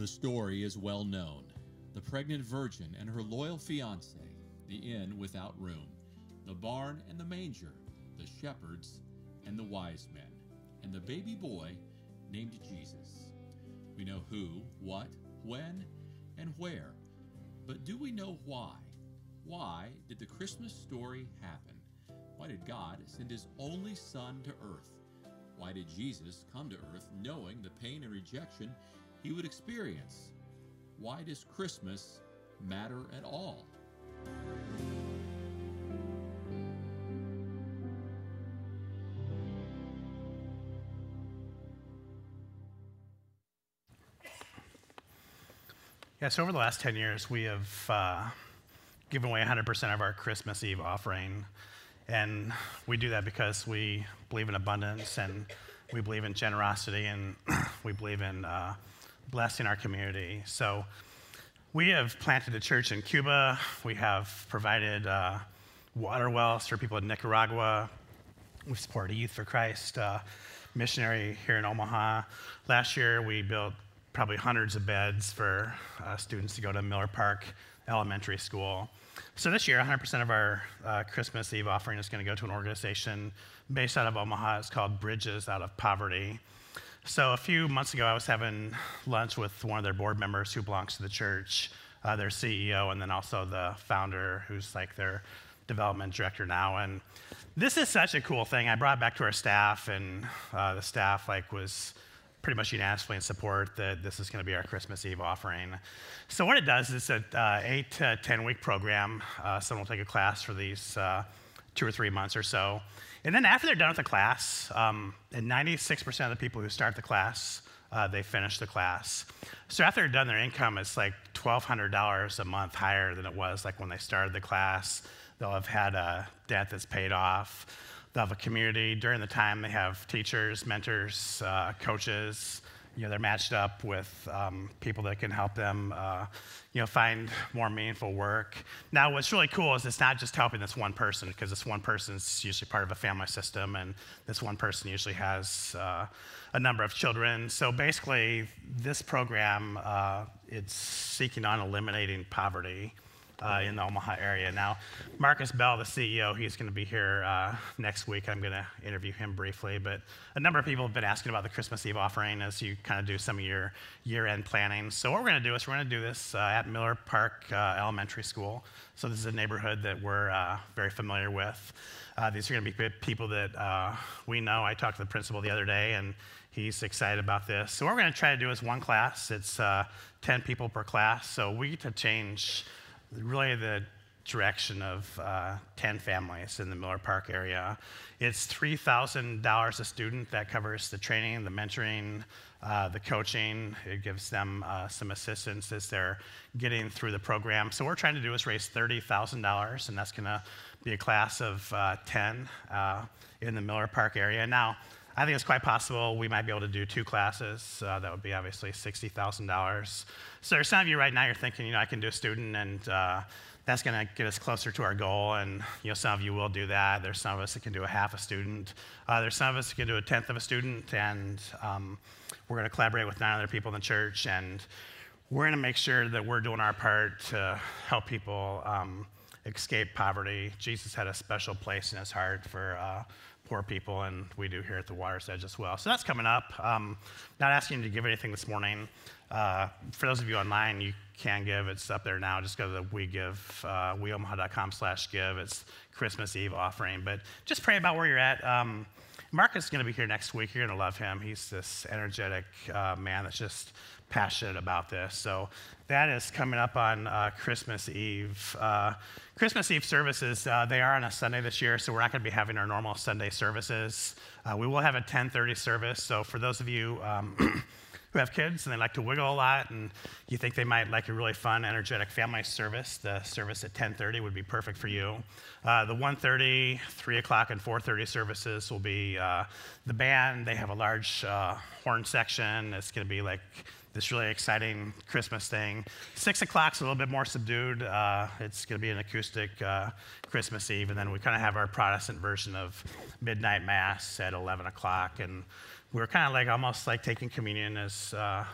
The story is well known. The pregnant virgin and her loyal fiance, the inn without room, the barn and the manger, the shepherds and the wise men, and the baby boy named Jesus. We know who, what, when, and where. But do we know why? Why did the Christmas story happen? Why did God send his only Son to earth? Why did Jesus come to earth knowing the pain and rejection he would experience? Why does Christmas matter at all? Yeah, so over the last 10 years, we have uh, given away 100% of our Christmas Eve offering. And we do that because we believe in abundance and we believe in generosity and we believe in uh, blessing our community. So we have planted a church in Cuba. We have provided uh, water wells for people in Nicaragua. We supported Youth for Christ uh, missionary here in Omaha. Last year, we built probably hundreds of beds for uh, students to go to Miller Park Elementary School. So this year, 100% of our uh, Christmas Eve offering is going to go to an organization based out of Omaha. It's called Bridges Out of Poverty. So a few months ago, I was having lunch with one of their board members who belongs to the church, uh, their CEO, and then also the founder, who's like their development director now. And this is such a cool thing. I brought it back to our staff, and uh, the staff like was pretty much unanimously in support that this is going to be our Christmas Eve offering. So what it does is it's an uh, eight to 10 week program. Uh, someone will take a class for these uh, two or three months or so. And then after they're done with the class, um, and 96% of the people who start the class, uh, they finish the class. So after they're done, their income is like $1,200 a month higher than it was like when they started the class. They'll have had a debt that's paid off. They'll have a community. During the time, they have teachers, mentors, uh, coaches. You know, they're matched up with um, people that can help them, uh, you know, find more meaningful work. Now, what's really cool is it's not just helping this one person, because this one person is usually part of a family system, and this one person usually has uh, a number of children. So basically, this program, uh, it's seeking on eliminating poverty uh, in the Omaha area. Now, Marcus Bell, the CEO, he's going to be here uh, next week. I'm going to interview him briefly. But a number of people have been asking about the Christmas Eve offering as you kind of do some of your year end planning. So, what we're going to do is we're going to do this uh, at Miller Park uh, Elementary School. So, this is a neighborhood that we're uh, very familiar with. Uh, these are going to be people that we know. I talked to the principal the other day, and he's excited about this. So, what we're going to try to do is one class, it's 10 people per class. So, we get to change really the direction of uh, 10 families in the Miller Park area. It's $3,000 a student that covers the training, the mentoring, uh, the coaching. It gives them uh, some assistance as they're getting through the program. So, what we're trying to do is raise $30,000, and that's going to be a class of uh, 10 uh, in the Miller Park area. Now, I think it's quite possible we might be able to do two classes. Uh, that would be obviously $60,000. So there's some of you right now, you're thinking, you know, I can do a student and uh, that's going to get us closer to our goal. And, you know, some of you will do that. There's some of us that can do a half a student. Uh, there's some of us that can do a tenth of a student. And um, we're going to collaborate with nine other people in the church. And we're going to make sure that we're doing our part to help people um, escape poverty. Jesus had a special place in his heart for uh, poor people, and we do here at the Water's Edge as well. So that's coming up. Um, not asking you to give anything this morning. Uh, for those of you online, you can give. It's up there now. Just go to the We Give, uh, weomaha.com slash give. It's Christmas Eve offering. But just pray about where you're at. Um, Marcus is going to be here next week. You're going to love him. He's this energetic uh, man that's just passionate about this. So that is coming up on uh, Christmas Eve. Uh, Christmas Eve services, uh, they are on a Sunday this year, so we're not going to be having our normal Sunday services. Uh, we will have a 10:30 service. So for those of you um, who have kids and they like to wiggle a lot, and you think they might like a really fun, energetic family service, the service at 10:30 would be perfect for you. Uh, the 1:30, 3 o'clock, and 4:30 services will be uh, the band. They have a large uh, horn section. It's going to be like this really exciting Christmas thing. Six o'clock's a little bit more subdued. Uh, it's going to be an acoustic uh, Christmas Eve, and then we kind of have our Protestant version of midnight mass at 11 o'clock, and we're kind of like almost like taking communion as uh,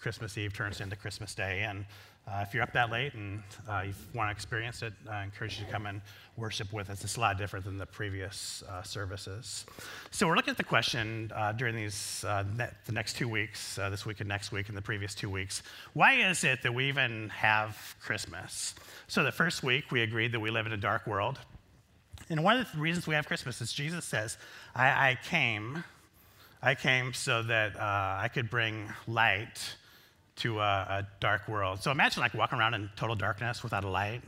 Christmas Eve turns into Christmas Day, and uh, if you're up that late and uh, you want to experience it, I encourage you to come and worship with us. It's a lot different than the previous uh, services. So we're looking at the question uh, during these uh, ne- the next two weeks, uh, this week and next week, and the previous two weeks. Why is it that we even have Christmas? So the first week we agreed that we live in a dark world, and one of the reasons we have Christmas is Jesus says, "I, I came, I came so that I could bring light." To a, a, dark world. So imagine like walking around in total darkness without a light.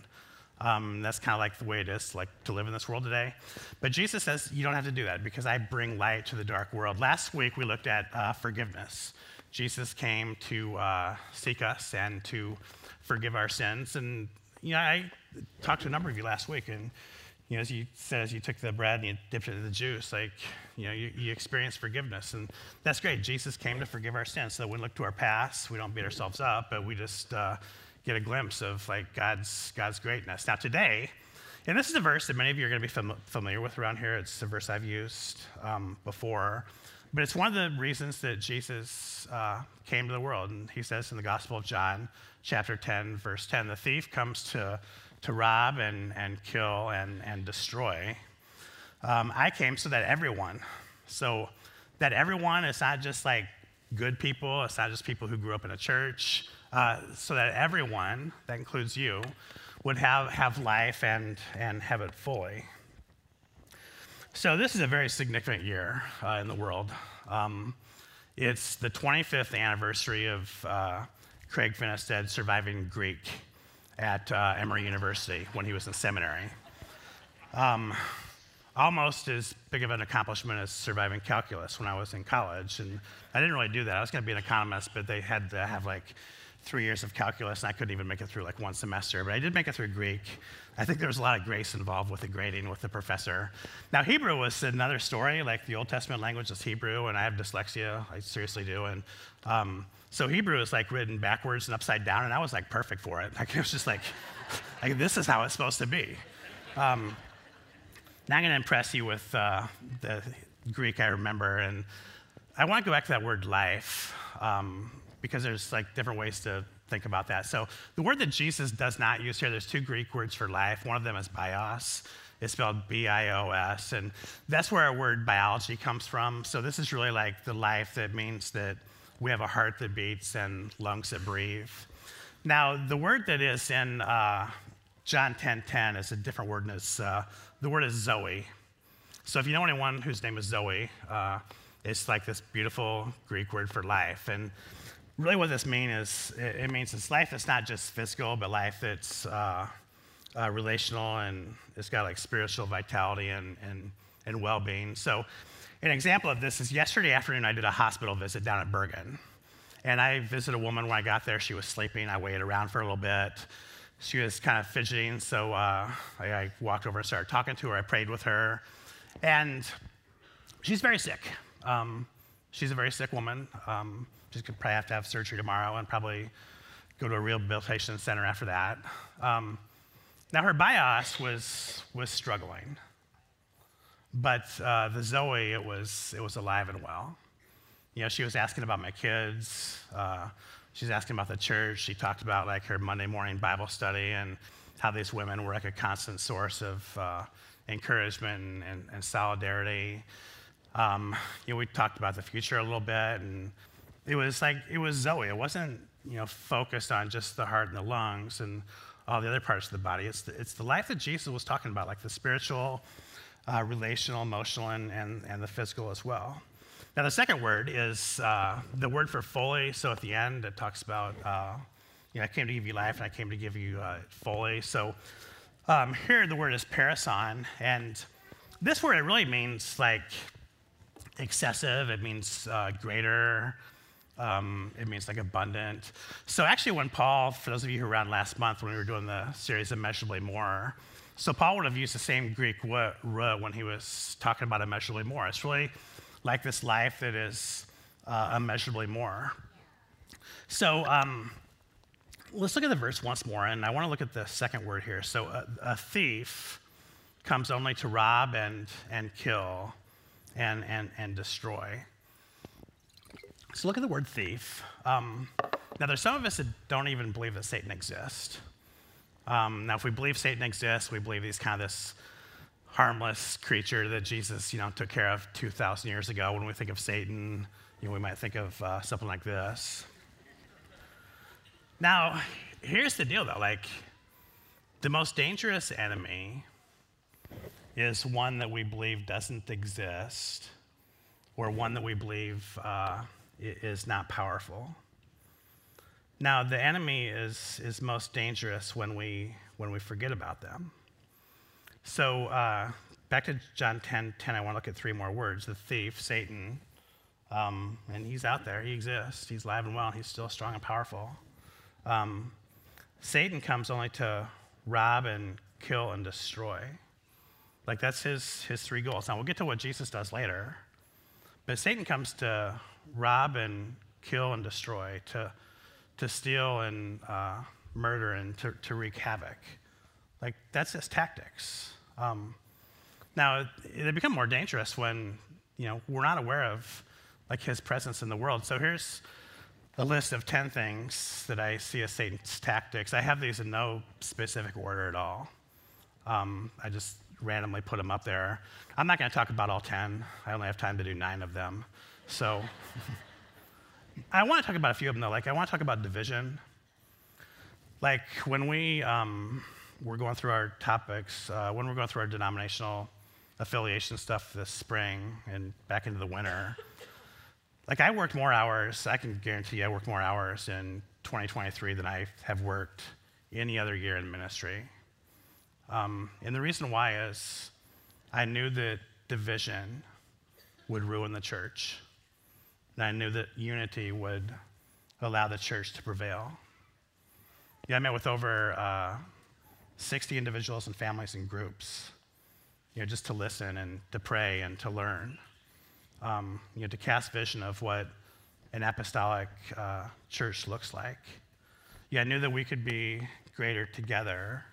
Um, that's kind of like the way it is, like to live in this world today. But Jesus says you don't have to do that because I bring light to the dark world. Last week we looked at uh, forgiveness. Jesus came to uh, seek us and to forgive our sins. And you know, I talked to a number of you last week, and you know, as you said, as you took the bread and you dipped it in the juice, like, you know, you, you experience forgiveness. And that's great. Jesus came to forgive our sins. So we look to our past, we don't beat ourselves up, but we just uh, get a glimpse of like God's, God's greatness. Now, today, and this is a verse that many of you are going to be fam- familiar with around here. It's a verse I've used um, before. But it's one of the reasons that Jesus uh, came to the world. And he says in the Gospel of John, chapter 10, verse 10, the thief comes to to rob and, and kill and, and destroy. Um, I came so that everyone, so that everyone, it's not just like good people, it's not just people who grew up in a church, uh, so that everyone, that includes you, would have, have life and, and have it fully. So, this is a very significant year uh, in the world. Um, it's the 25th anniversary of uh, Craig Finnestad surviving Greek at uh, Emory University when he was in seminary. Um, almost as big of an accomplishment as surviving calculus when I was in college. And I didn't really do that. I was going to be an economist, but they had to have like three years of calculus, and I couldn't even make it through like one semester. But I did make it through Greek. I think there was a lot of grace involved with the grading with the professor. Now, Hebrew was another story. Like the Old Testament language is Hebrew, and I have dyslexia. I seriously do. And um, so Hebrew is like written backwards and upside down, and I was like perfect for it. Like it was just like, like this is how it's supposed to be. Um, now I'm going to impress you with uh, the Greek I remember, and I want to go back to that word life um, because there's like different ways to think about that. So the word that Jesus does not use here, there's two Greek words for life. One of them is bios. It's spelled B-I-O-S, and that's where our word biology comes from. So this is really like the life that means that we have a heart that beats and lungs that breathe. Now, the word that is in uh, John 10:10 10, is a different word, it's, uh, the word is Zoe. So if you know anyone whose name is Zoe, uh, it's like this beautiful Greek word for life. And really, what this means is it, means it's life that's not just physical, but life that's uh, uh, relational and it's got like spiritual vitality and, and, and well being. So an example of this is yesterday afternoon, I did a hospital visit down at Bergan. And I visited a woman when I got there. She was sleeping. I waited around for a little bit. She was kind of fidgeting, so uh, I, I, walked over and started talking to her. I prayed with her. And she's very sick. Um, she's a very sick woman. Um, she's going to probably have to have surgery tomorrow and probably go to a rehabilitation center after that. Um, now, her bios was, was struggling. But uh, the Zoe, it was, it was alive and well. You know, she was asking about my kids. Uh, she was asking about the church. She talked about like her Monday morning Bible study and how these women were like a constant source of uh, encouragement and, and, and solidarity. Um, you know, we talked about the future a little bit, and it was like it was Zoe. It wasn't you know focused on just the heart and the lungs and all the other parts of the body. It's the, it's the life that Jesus was talking about, like the spiritual uh, relational, emotional, and, and, and the physical as well. Now, the second word is uh, the word for fully. So at the end, it talks about, uh, you know, I came to give you life and I came to give you uh, fully. So um, here the word is perisson. And this word, it really means like excessive, it means uh, greater. Um, it means like abundant. So actually, when Paul, for those of you who were around last month when we were doing the series Immeasurably More, so Paul would have used the same Greek word when he was talking about immeasurably more. It's really like this life that is uh, immeasurably more. So um, let's look at the verse once more, and I want to look at the second word here. So a, a thief comes only to rob and, and kill and, and, and destroy. So look at the word thief. Um, now, there's some of us that don't even believe that Satan exists. Um, now, if we believe Satan exists, we believe he's kind of this harmless creature that Jesus, you know, took care of 2,000 years ago. When we think of Satan, you know, we might think of uh, something like this. Now, here's the deal, though. Like, the most dangerous enemy is one that we believe doesn't exist, or one that we believe uh, is not powerful. Now, the enemy is, is most dangerous when we, when we forget about them. So, uh, back to John 10 10, I want to look at three more words. The thief, Satan, um, and he's out there, he exists, he's alive and well, he's still strong and powerful. Um, Satan comes only to rob and kill and destroy. Like, that's his, his three goals. Now, we'll get to what Jesus does later. But Satan comes to rob and kill and destroy, to to steal and uh, murder and to, to, wreak havoc. Like, that's his tactics. Um, now, they become more dangerous when, you know, we're not aware of, like, his presence in the world. So here's a list of 10 things that I see as Satan's tactics. I have these in no specific order at all. Um, I just randomly put them up there. I'm not going to talk about all 10. I only have time to do nine of them. So I want to talk about a few of them, though. Like, I want to talk about division. Like, when we um, were going through our topics, uh, when we're going through our denominational affiliation stuff this spring and back into the winter, like, I worked more hours, I can guarantee you I worked more hours in 2023 than I have worked any other year in ministry. Um, and the reason why is I knew that division would ruin the church. And I knew that unity would allow the church to prevail. Yeah, I met with over uh, 60 individuals and families and groups, you know, just to listen and to pray and to learn, um, you know, to cast vision of what an apostolic uh, church looks like. Yeah, I knew that we could be greater together,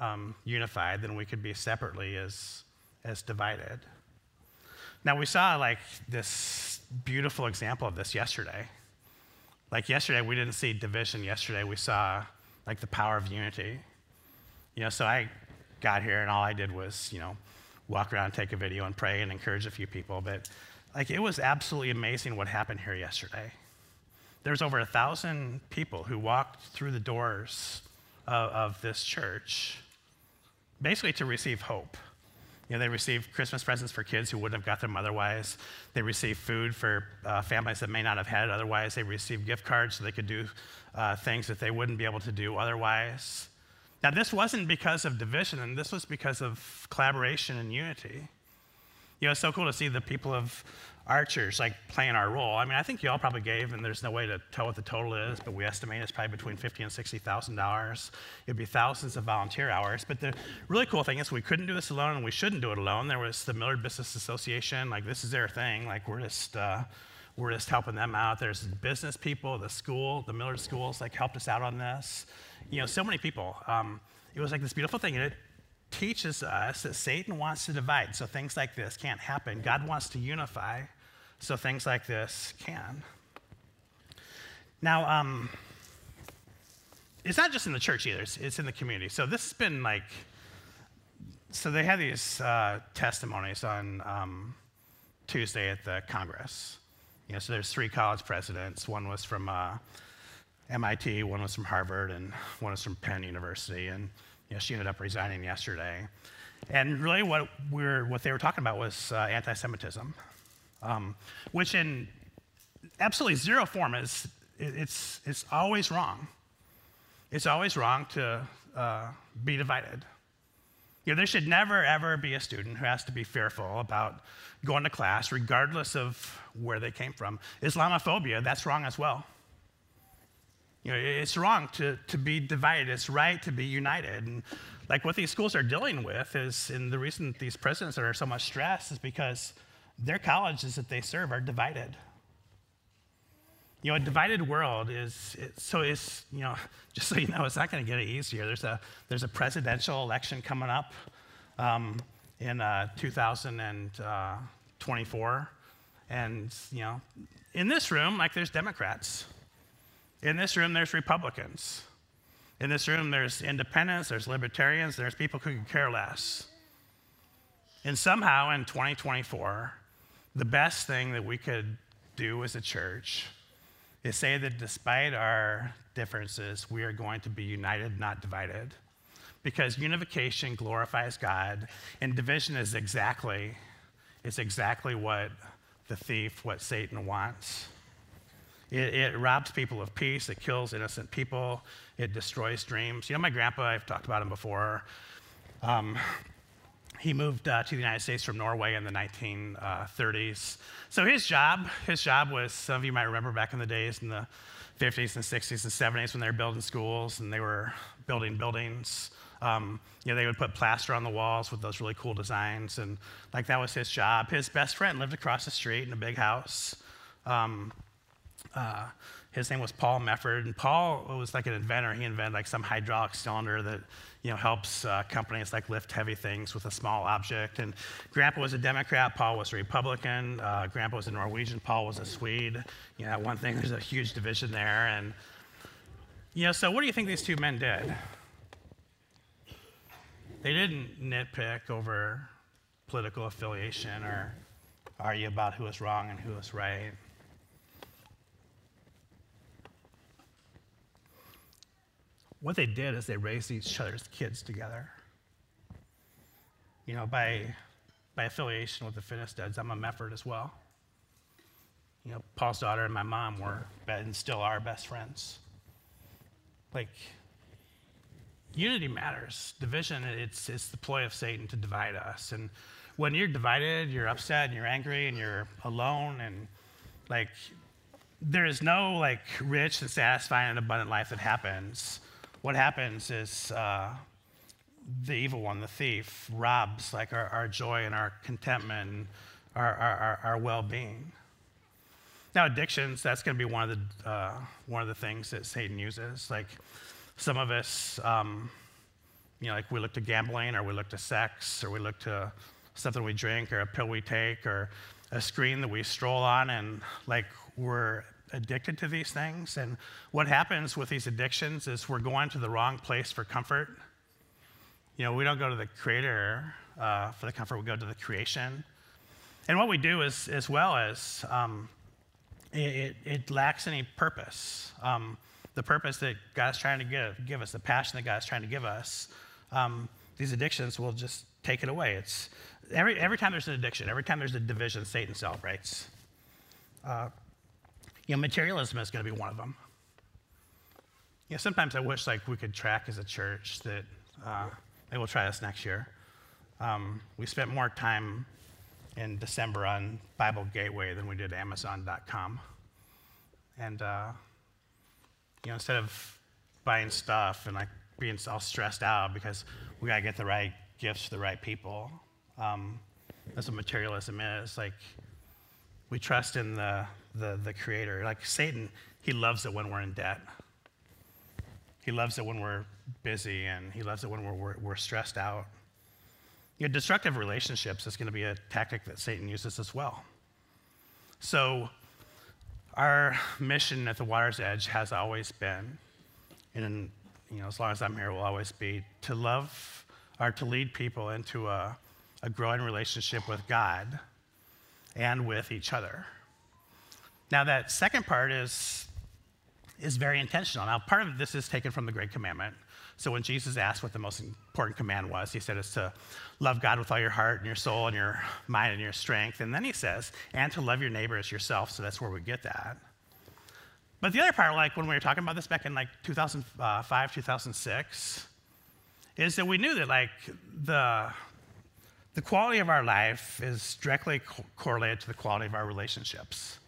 um, unified, than we could be separately as, as divided. Now, we saw like this beautiful example of this yesterday. Like yesterday, we didn't see division. Yesterday, we saw like the power of unity. You know, so I got here and all I did was, you know, walk around, take a video, and pray and encourage a few people. But like it was absolutely amazing what happened here yesterday. There's over a thousand people who walked through the doors of, of this church basically to receive hope. You know, they receive Christmas presents for kids who wouldn't have got them otherwise. They receive food for uh, families that may not have had it otherwise. They receive gift cards so they could do uh, things that they wouldn't be able to do otherwise. Now, this wasn't because of division, and this was because of collaboration and unity. You know, it's so cool to see the people of archers like playing our role. I mean, I think you all probably gave, and there's no way to tell what the total is, but we estimate it's probably between fifty and sixty thousand dollars. It'd be thousands of volunteer hours. But the really cool thing is we couldn't do this alone, and we shouldn't do it alone. There was the Millard Business Association, like this is their thing. Like we're just uh, we're just helping them out. There's business people, the school, the Millard schools, like helped us out on this. You know, so many people. Um, it was like this beautiful thing, and it teaches us that Satan wants to divide, so things like this can't happen. God wants to unify so things like this can. Now, um, it's not just in the church either, it's, it's, in the community. So this has been like, so they had these uh, testimonies on um, Tuesday at the Congress. You know, so there's three college presidents. One was from uh, MIT, one was from Harvard, and one was from Penn University. And you know, she ended up resigning yesterday. And really, what, we are what they were talking about was uh, anti Semitism um, which in absolutely zero form is it's, it's always wrong. It's always wrong to uh, be divided. You know, there should never, ever be a student who has to be fearful about going to class, regardless of where they came from. Islamophobia, that's wrong as well. You know, it's wrong to, to be divided. It's right to be united. And like what these schools are dealing with is, and the reason these presidents are so much stressed is because their colleges that they serve are divided. You know, a divided world is, so it's, you know, just so you know, it's not going to get any easier. There's a, there's a presidential election coming up um, in uh, 2024. And, you know, in this room, like there's Democrats. In this room, there's Republicans. In this room, there's independents, there's libertarians, there's people who could care less. And somehow in 2024, the best thing that we could do as a church is say that despite our differences, we are going to be united, not divided. Because unification glorifies God, and division is exactly, is exactly what the thief, what Satan wants. It, it, robs people of peace. It kills innocent people. It destroys dreams. You know, my grandpa, I've talked about him before. Um, he moved uh, to the United States from Norway in the 1930s. So his job, his job was, some of you might remember back in the days in the 50s and 60s and 70s when they were building schools and they were building buildings. Um, you know, they would put plaster on the walls with those really cool designs, and like that was his job. His best friend lived across the street in a big house. Um, uh, his name was Paul Mefford, and Paul was like an inventor. He invented like some hydraulic cylinder that you know helps uh, companies like lift heavy things with a small object. And Grandpa was a Democrat, Paul was a Republican. Uh, Grandpa was a Norwegian, Paul was a Swede. You know, one thing there's a huge division there, and you know, so what do you think these two men did? They didn't nitpick over political affiliation or argue about who was wrong and who was right. What they did is they raised each other's kids together. You know, by, by affiliation with the Finnestads, I'm a Mefford as well. You know, Paul's daughter and my mom were and still are best friends. Like, unity matters. Division, it's, it's the ploy of Satan to divide us. And when you're divided, you're upset and you're angry and you're alone and like there is no like rich and satisfying and abundant life that happens what happens is uh, the evil one, the thief, robs like our, our joy and our contentment and our, our, our well-being. Now, addictions, that's going to be one of the, uh, one of the things that Satan uses. Like some of us, um, you know, like we look to gambling or we look to sex or we look to something we drink or a pill we take or a screen that we stroll on and like we're addicted to these things. And what happens with these addictions is we're going to the wrong place for comfort. You know, we don't go to the creator uh, for the comfort, we go to the creation. And what we do is, as well as, um, it, it, lacks any purpose. Um, the purpose that God's trying to give, give us, the passion that God's trying to give us, um, these addictions will just take it away. It's every, every time there's an addiction, every time there's a division, Satan celebrates. Uh, you know, materialism is going to be one of them. You know, sometimes I wish like we could track as a church that uh, maybe we'll try this next year. Um, we spent more time in December on Bible Gateway than we did Amazon.com. And, uh, you know, instead of buying stuff and like being all stressed out because we got to get the right gifts to the right people, um, that's what materialism is. Like, we trust in the, the, the Creator. Like Satan, he loves it when we're in debt. He loves it when we're busy, and he loves it when we're, we're, we're stressed out. You know, destructive relationships is going to be a tactic that Satan uses as well. So, our mission at the water's edge has always been, and you know, as long as I'm here, will always be to love or to lead people into a, a growing relationship with God and with each other. Now, that second part is, is very intentional. Now, part of this is taken from the Great Commandment. So, when Jesus asked what the most important command was, he said it's to love God with all your heart and your soul and your mind and your strength. And then he says, and to love your neighbor as yourself. So, that's where we get that. But the other part, like when we were talking about this back in like 2005, 2006, is that we knew that like the the quality of our life is directly co- correlated to the quality of our relationships.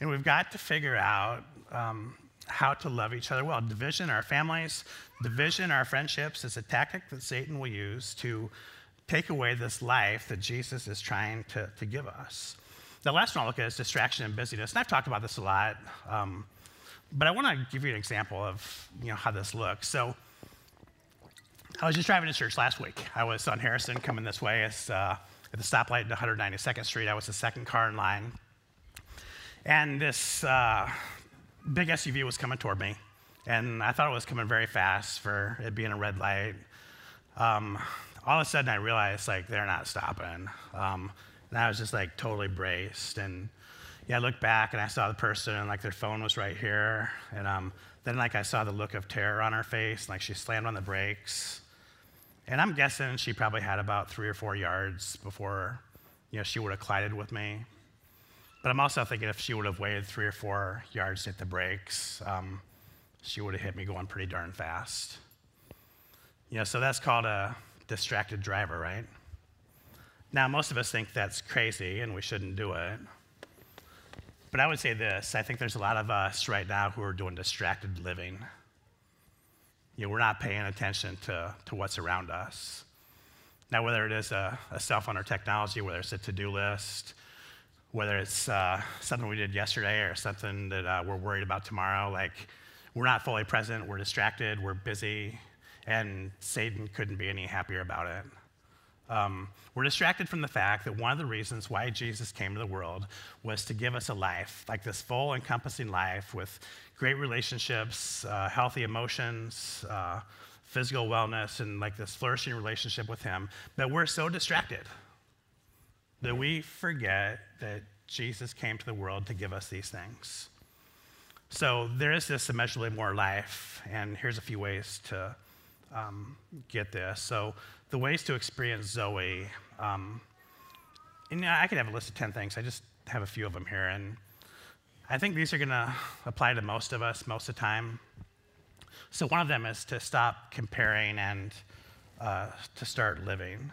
And we've got to figure out um, how to love each other well. Division, our families, division, our friendships is a tactic that Satan will use to take away this life that Jesus is trying to, to give us. the last one I'll look at is distraction and busyness. And I've talked about this a lot, um, but I want to give you an example of you know, how this looks. So I was just driving to church last week. I was on Harrison coming this way. It's, uh, at the stoplight at 192nd Street. I was the second car in line. And this uh, big SUV was coming toward me. And I thought it was coming very fast for it being a red light. Um, all of a sudden, I realized, like, they're not stopping. Um, and I was just, like, totally braced. And yeah, I looked back and I saw the person, and, like, their phone was right here. And um, then, like, I saw the look of terror on her face. Like, she slammed on the brakes. And I'm guessing she probably had about three or four yards before you know, she would have collided with me. But I'm also thinking if she would have waited three or four yards to hit the brakes, um, she would have hit me going pretty darn fast. You know, so that's called a distracted driver, right? Now, most of us think that's crazy and we shouldn't do it. But I would say this I think there's a lot of us right now who are doing distracted living you know, we're not paying attention to, to what's around us. Now, whether it is a, a cell phone or technology, whether it's a to do list, whether it's uh, something we did yesterday or something that uh, we're worried about tomorrow, like we're not fully present, we're distracted, we're busy, and Satan couldn't be any happier about it. Um, we're distracted from the fact that one of the reasons why Jesus came to the world was to give us a life, like this full, encompassing life with great relationships, uh, healthy emotions, uh, physical wellness, and like this flourishing relationship with Him. But we're so distracted that we forget that Jesus came to the world to give us these things. So there is this immeasurably more life, and here's a few ways to um, get this. So the ways to experience Zoe, um, and I could have a list of 10 things. I just have a few of them here. And I think these are going to apply to most of us most of the time. So one of them is to stop comparing and uh, to start living.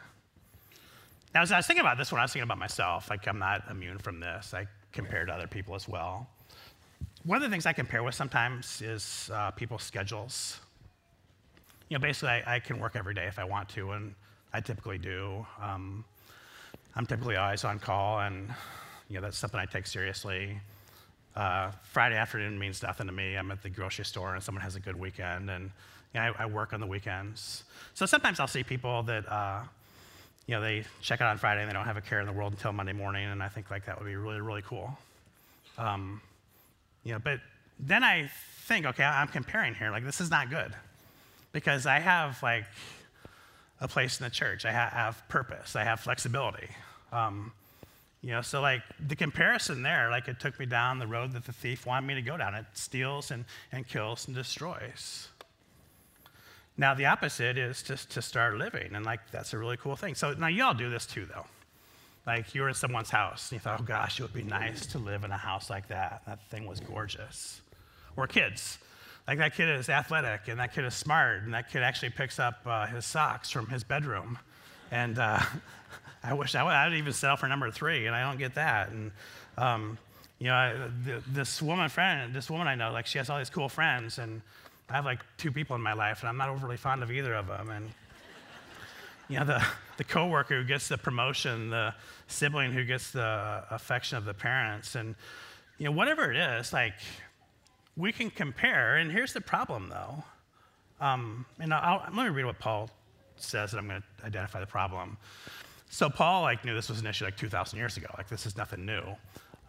Now, as I was thinking about this one, I was thinking about myself. Like, I'm not immune from this. I compare to other people as well. One of the things I compare with sometimes is uh, people's schedules you know, basically, I, I, can work every day if I want to, and I typically do. Um, I'm typically always on call, and you know, that's something I take seriously. Uh, Friday afternoon means nothing to me. I'm at the grocery store, and someone has a good weekend, and you know, I, I, work on the weekends. So sometimes I'll see people that, uh, you know, they check out on Friday and they don't have a care in the world until Monday morning, and I think like that would be really, really cool. Um, you know, but then I think, okay, I'm comparing here. Like this is not good because I have like a place in the church. I ha- have purpose. I have flexibility. Um, you know, so like the comparison there, like it took me down the road that the thief wanted me to go down. It steals and, and kills and destroys. Now the opposite is just to start living, and like that's a really cool thing. So now you all do this too, though. Like you were in someone's house, and you thought, oh gosh, it would be nice to live in a house like that. That thing was gorgeous. Or kids, like that kid is athletic and that kid is smart and that kid actually picks up uh, his socks from his bedroom. And uh, I wish I would, I even settle for number three, and I don't get that. And um, you know, I, this woman friend, this woman I know, like she has all these cool friends, and I have like two people in my life, and I'm not overly fond of either of them. And you know, the the coworker who gets the promotion, the sibling who gets the affection of the parents, and you know, whatever it is, like we can compare. And here's the problem, though. Um, and I'll, let me read what Paul says, and I'm going to identify the problem. So Paul like knew this was an issue like 2,000 years ago. Like this is nothing new.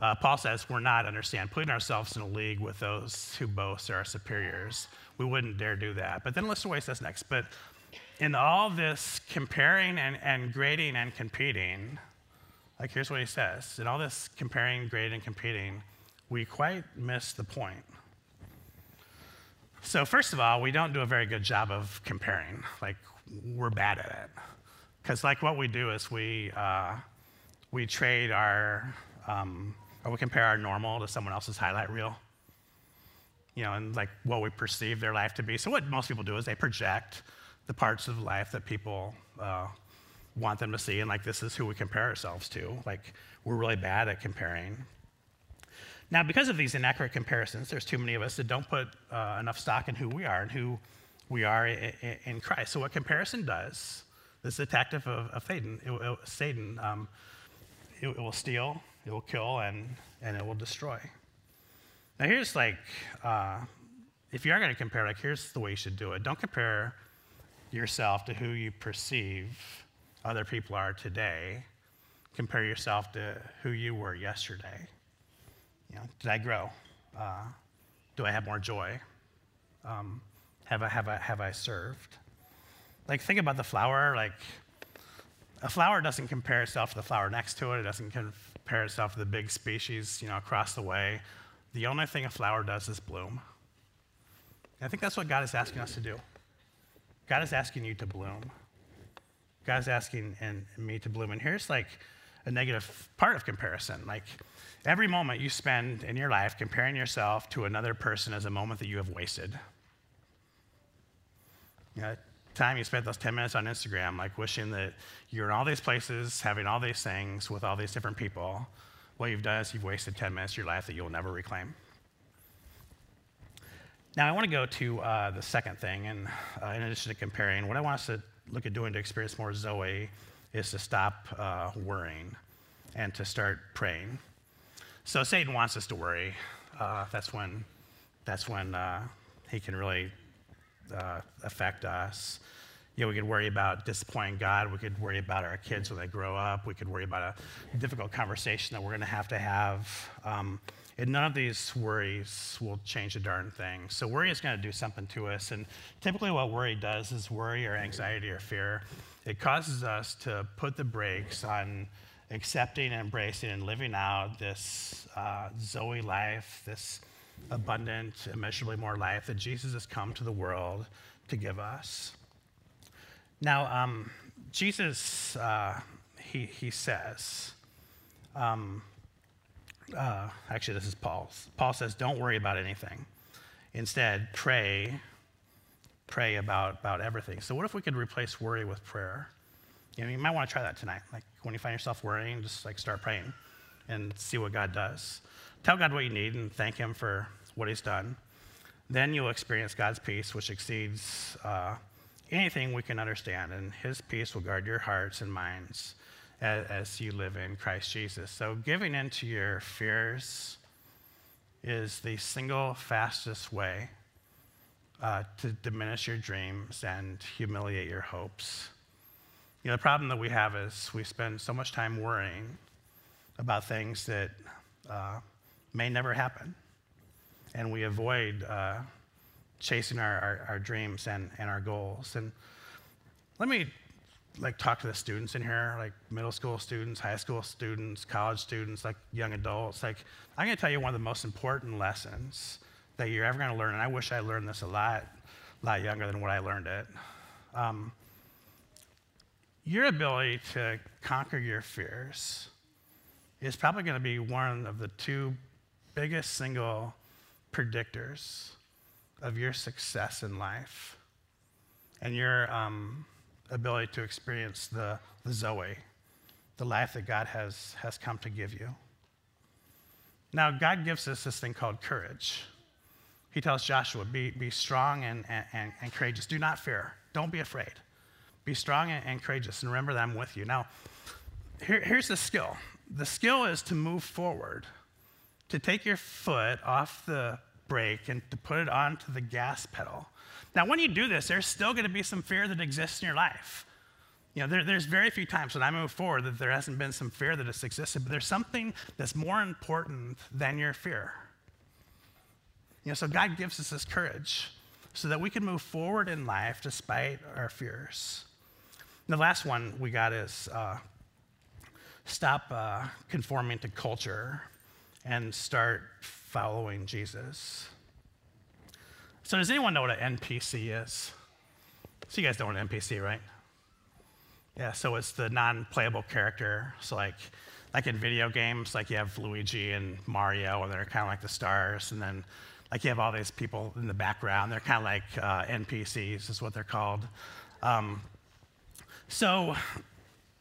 Uh, Paul says we're not understand putting ourselves in a league with those who boast are our superiors. We wouldn't dare do that. But then listen to what he says next. But in all this comparing and, and grading and competing, like here's what he says. In all this comparing, grading, and competing, we quite miss the point. So, first of all, we don't do a very good job of comparing. Like, we're bad at it. Because, like, what we do is we, uh, we trade our, um, or we compare our normal to someone else's highlight reel. You know, and like what we perceive their life to be. So, what most people do is they project the parts of life that people uh, want them to see, and like, this is who we compare ourselves to. Like, we're really bad at comparing. Now, because of these inaccurate comparisons, there's too many of us that don't put uh, enough stock in who we are and who we are in, Christ. So, what comparison does, this is a tactic of, of Satan. It, it, Satan um, it, it, will steal, it will kill, and, and it will destroy. Now, here's like, uh, if you are going to compare, like, here's the way you should do it. Don't compare yourself to who you perceive other people are today. Compare yourself to who you were yesterday. You know, did I grow? Uh, do I have more joy? Um, have, I, have, I, have I served? Like, think about the flower. Like, a flower doesn't compare itself to the flower next to it. It doesn't compare itself to the big species, you know, across the way. The only thing a flower does is bloom. And I think that's what God is asking us to do. God is asking you to bloom. God is asking and me to bloom. And here's like a negative part of comparison. Like every moment you spend in your life comparing yourself to another person is a moment that you have wasted. You know, time you spent those 10 minutes on Instagram, like wishing that you're in all these places, having all these things with all these different people, what you've done is you've wasted 10 minutes of your life that you'll never reclaim. Now, I want to go to uh, the second thing, and uh, in addition to comparing, what I want us to look at doing to experience more Zoe is to stop uh, worrying and to start praying. So Satan wants us to worry. Uh, that's when, that's when uh, he can really uh, affect us. You know, we could worry about disappointing God. We could worry about our kids when they grow up. We could worry about a difficult conversation that we're going to have to have. Um, and none of these worries will change a darn thing. So worry is going to do something to us. And typically, what worry does is worry or anxiety or fear. It causes us to put the brakes on accepting and embracing and living out this uh, Zoe life, this abundant, immeasurably more life that Jesus has come to the world to give us. Now, um, Jesus, uh, he, he says, um, uh, actually, this is Paul's. Paul says, Don't worry about anything. Instead, pray, pray about, about everything. So, what if we could replace worry with prayer? You, know, you might want to try that tonight. Like, when you find yourself worrying, just like start praying and see what God does. Tell God what you need and thank Him for what He's done. Then you'll experience God's peace, which exceeds uh, anything we can understand, and His peace will guard your hearts and minds as, as you live in Christ Jesus. So, giving into your fears is the single fastest way uh, to diminish your dreams and humiliate your hopes. You know, the problem that we have is we spend so much time worrying about things that uh, may never happen. And we avoid uh, chasing our, our, our, dreams and, and our goals. And let me like talk to the students in here, like middle school students, high school students, college students, like young adults. Like I'm to tell you one of the most important lessons that you're ever going to learn, and I wish I learned this a lot, lot younger than what I learned it. Um, your ability to conquer your fears is probably going to be one of the two biggest single predictors of your success in life and your um, ability to experience the, the Zoe, the life that God has, has come to give you. Now, God gives us this thing called courage. He tells Joshua, be, be strong and, and, and courageous. Do not fear. Don't be afraid. Be strong and, and courageous, and remember that I'm with you. Now, here, here's the skill the skill is to move forward, to take your foot off the brake and to put it onto the gas pedal now, when you do this, there's still going to be some fear that exists in your life. You know, there, there's very few times when I move forward that there hasn't been some fear that has existed, but there's something that's more important than your fear. You know, so God gives us this courage so that we can move forward in life despite our fears. The last one we got is uh, stop uh, conforming to culture and start following Jesus. So does anyone know what an NPC is? So you guys know what an NPC, right? Yeah, so it's the non-playable character. So like, like in video games, like you have Luigi and Mario, and they're kind of like the stars, and then like you have all these people in the background. They're kind of like uh, NPCs, is what they're called. Um, so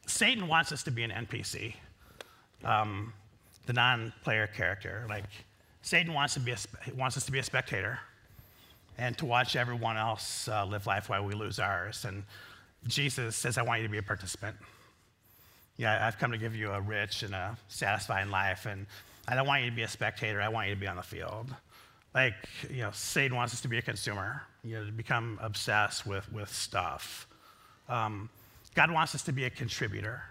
Satan wants us to be an NPC, um, the non-player character. Like Satan wants to be a, wants us to be a spectator and to watch everyone else uh, live life while we lose ours. And Jesus says, I want you to be a participant. yeah, I've come to give you a rich and a satisfying life, and I don't want you to be a spectator. I want you to be on the field. Like, you know, Satan wants us to be a consumer, you know, to become obsessed with, with stuff. Um, God wants us to be a contributor,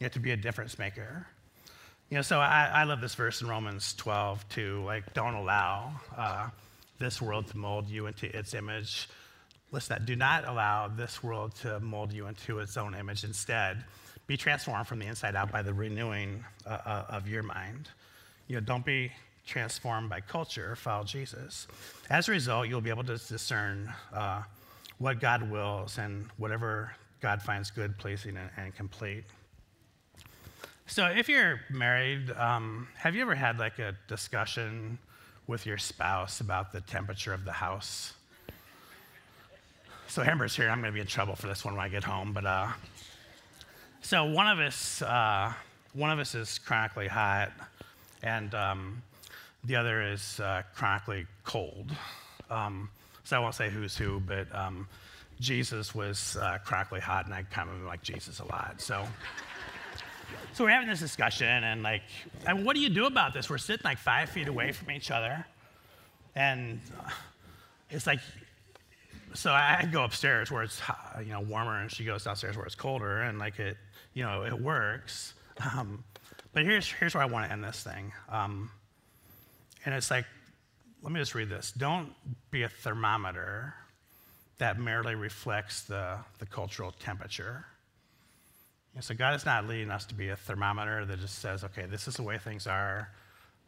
you know, to be a difference maker. You know, so I, I love this verse in Romans 12, too. Like, don't allow uh, this world to mold you into its image. Listen, do not allow this world to mold you into its own image. Instead, be transformed from the inside out by the renewing uh, uh, of your mind. You know, don't be transformed by culture, follow Jesus. As a result, you'll be able to discern uh, what God wills and whatever God finds good, pleasing, and, and complete. So, if you're married, um, have you ever had like a discussion with your spouse about the temperature of the house? So, Amber's here. I'm going to be in trouble for this one when I get home. But uh, so one of us, uh, one of us is chronically hot, and um, the other is uh, chronically cold. Um, so I won't say who's who, but um, Jesus was uh, chronically hot, and I kind of like Jesus a lot. So. So we're having this discussion, and like, I mean, what do you do about this? We're sitting like five feet away from each other, and it's like, so I go upstairs where it's you know warmer, and she goes downstairs where it's colder, and like it, you know, it works. Um, but here's here's where I want to end this thing, um, and it's like, let me just read this. Don't be a thermometer that merely reflects the the cultural temperature. And so God is not leading us to be a thermometer that just says, okay, this is the way things are,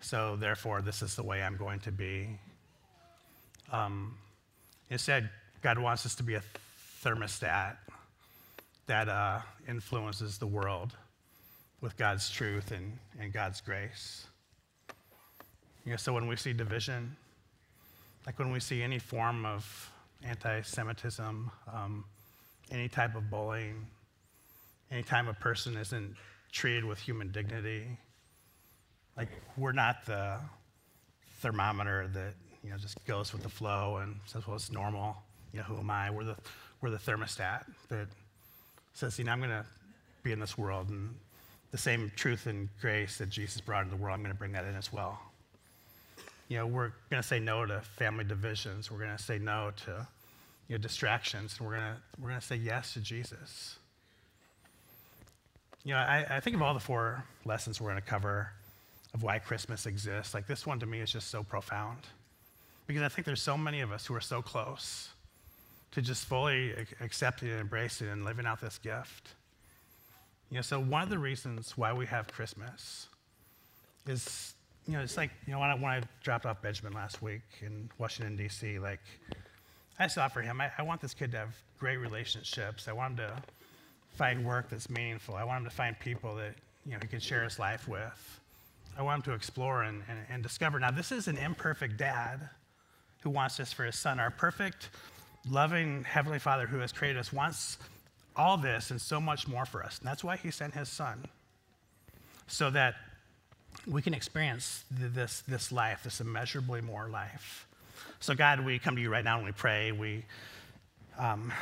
so therefore this is the way I'm going to be. Um, instead, God wants us to be a thermostat that uh, influences the world with God's truth and, and God's grace. You know, so when we see division, like when we see any form of anti Semitism, um, any type of bullying, anytime a person isn't treated with human dignity, like we're not the thermometer that you know just goes with the flow and says, "Well, it's normal." You know, who am I? We're the we're the thermostat that says, "You know, I'm going to be in this world, and the same truth and grace that Jesus brought into the world, I'm going to bring that in as well." You know, we're going to say no to family divisions. We're going to say no to you know distractions, and we're going we're to say yes to Jesus. You know, I, I think of all the four lessons we're going to cover of why Christmas exists. Like this one to me is just so profound because I think there's so many of us who are so close to just fully accepting and embracing and living out this gift. You know, so one of the reasons why we have Christmas is, you know, it's like, you know, when I, when I dropped off Benjamin last week in Washington, D.C., like, I saw for him, I, I want this kid to have great relationships. I want him to find work that's meaningful. I want him to find people that you know he can share his life with. I want him to explore and, and, and discover. Now, this is an imperfect dad who wants this for his son. Our perfect, loving Heavenly Father who has created us wants all this and so much more for us. And that's why he sent his son, so that we can experience this, this life, this immeasurably more life. So, God, we come to you right now and we pray. We, um,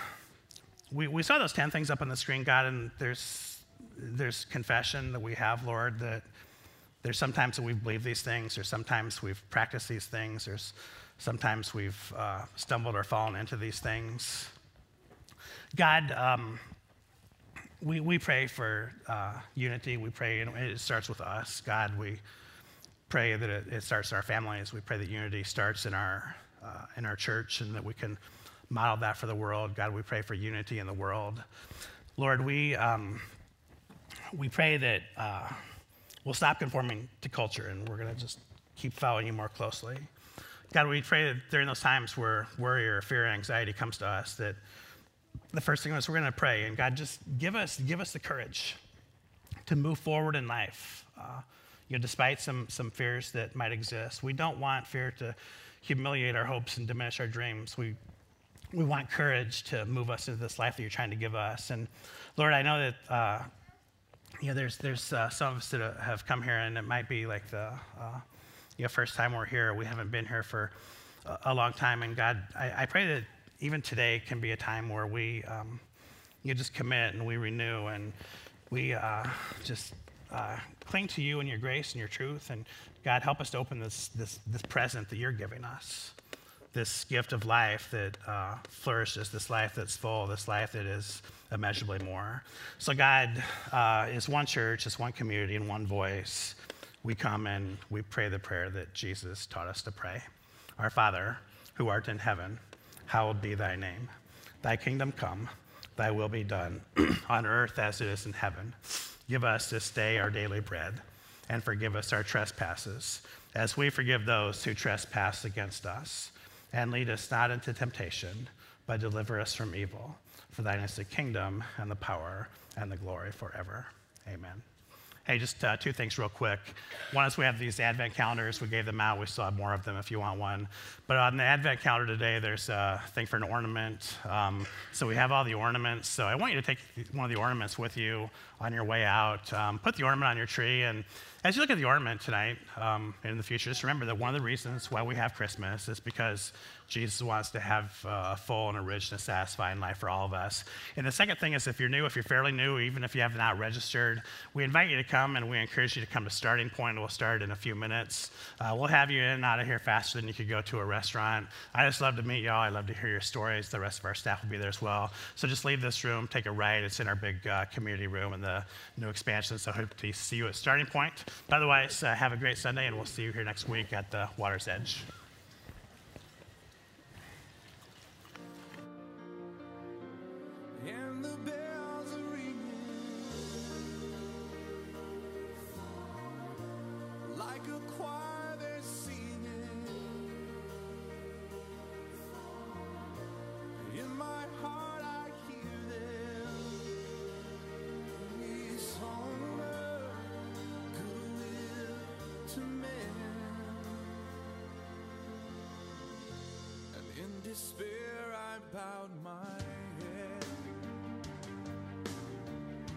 we, we saw those 10 things up on the screen, God, and there's, there's confession that we have, Lord, that there's sometimes that we've believed these things, there's sometimes we've practiced these things, there's sometimes we've uh, stumbled or fallen into these things. God, um, we, we pray for uh, unity. We pray, and it starts with us. God, we pray that it, it starts in our families. We pray that unity starts in our, uh, in our church and that we can model that for the world. God, we pray for unity in the world. Lord, we, um, we pray that uh, we'll stop conforming to culture and we're going to just keep following you more closely. God, we pray that during those times where worry or fear or anxiety comes to us, that the first thing is we're going to pray, and God, just give us, give us the courage to move forward in life. Uh, you know, despite some, some fears that might exist, we don't want fear to humiliate our hopes and diminish our dreams. We we want courage to move us into this life that you're trying to give us. And Lord, I know that uh, you know there's there's uh, some of us that have come here, and it might be like the uh, you know first time we're here. We haven't been here for a, long time, and God, I, I, pray that even today can be a time where we um, you just commit and we renew and we uh, just uh, cling to you and your grace and your truth. And God, help us to open this, this, this present that you're giving us, this gift of life that uh, flourishes, this life that's full, this life that is immeasurably more. So, God, uh, is one church, it's one community, and one voice. We come and we pray the prayer that Jesus taught us to pray. Our Father, who art in heaven, hallowed be thy name. Thy kingdom come, thy will be done, on earth as it is in heaven. Give us this day our daily bread, and forgive us our trespasses, as we forgive those who trespass against us. And lead us not into temptation, but deliver us from evil. For thine is the kingdom, and the power, and the glory forever. Amen. Hey, just uh, two things real quick. One is we have these Advent calendars. We gave them out. We still have more of them if you want one. But on the Advent calendar today, there's a thing for an ornament. Um, so we have all the ornaments. So I want you to take one of the ornaments with you on your way out. Um, put the ornament on your tree. And as you look at the ornament tonight um, in the future, just remember that one of the reasons why we have Christmas is because Jesus wants to have uh, a full and a rich and a satisfying life for all of us. And the second thing is if you're new, if you're fairly new, even if you have not registered, we invite you to come and we encourage you to come to Starting Point. We'll start in a few minutes. Uh, we'll have you in and out of here faster than you could go to a restaurant. I just love to meet y'all. I love to hear your stories. The rest of our staff will be there as well. So just leave this room, take a right. It's in our big uh, community room in the new expansion. So hope to see you at Starting Point. by Otherwise, uh, have a great Sunday, and we'll see you here next week at the Water's Edge. despair I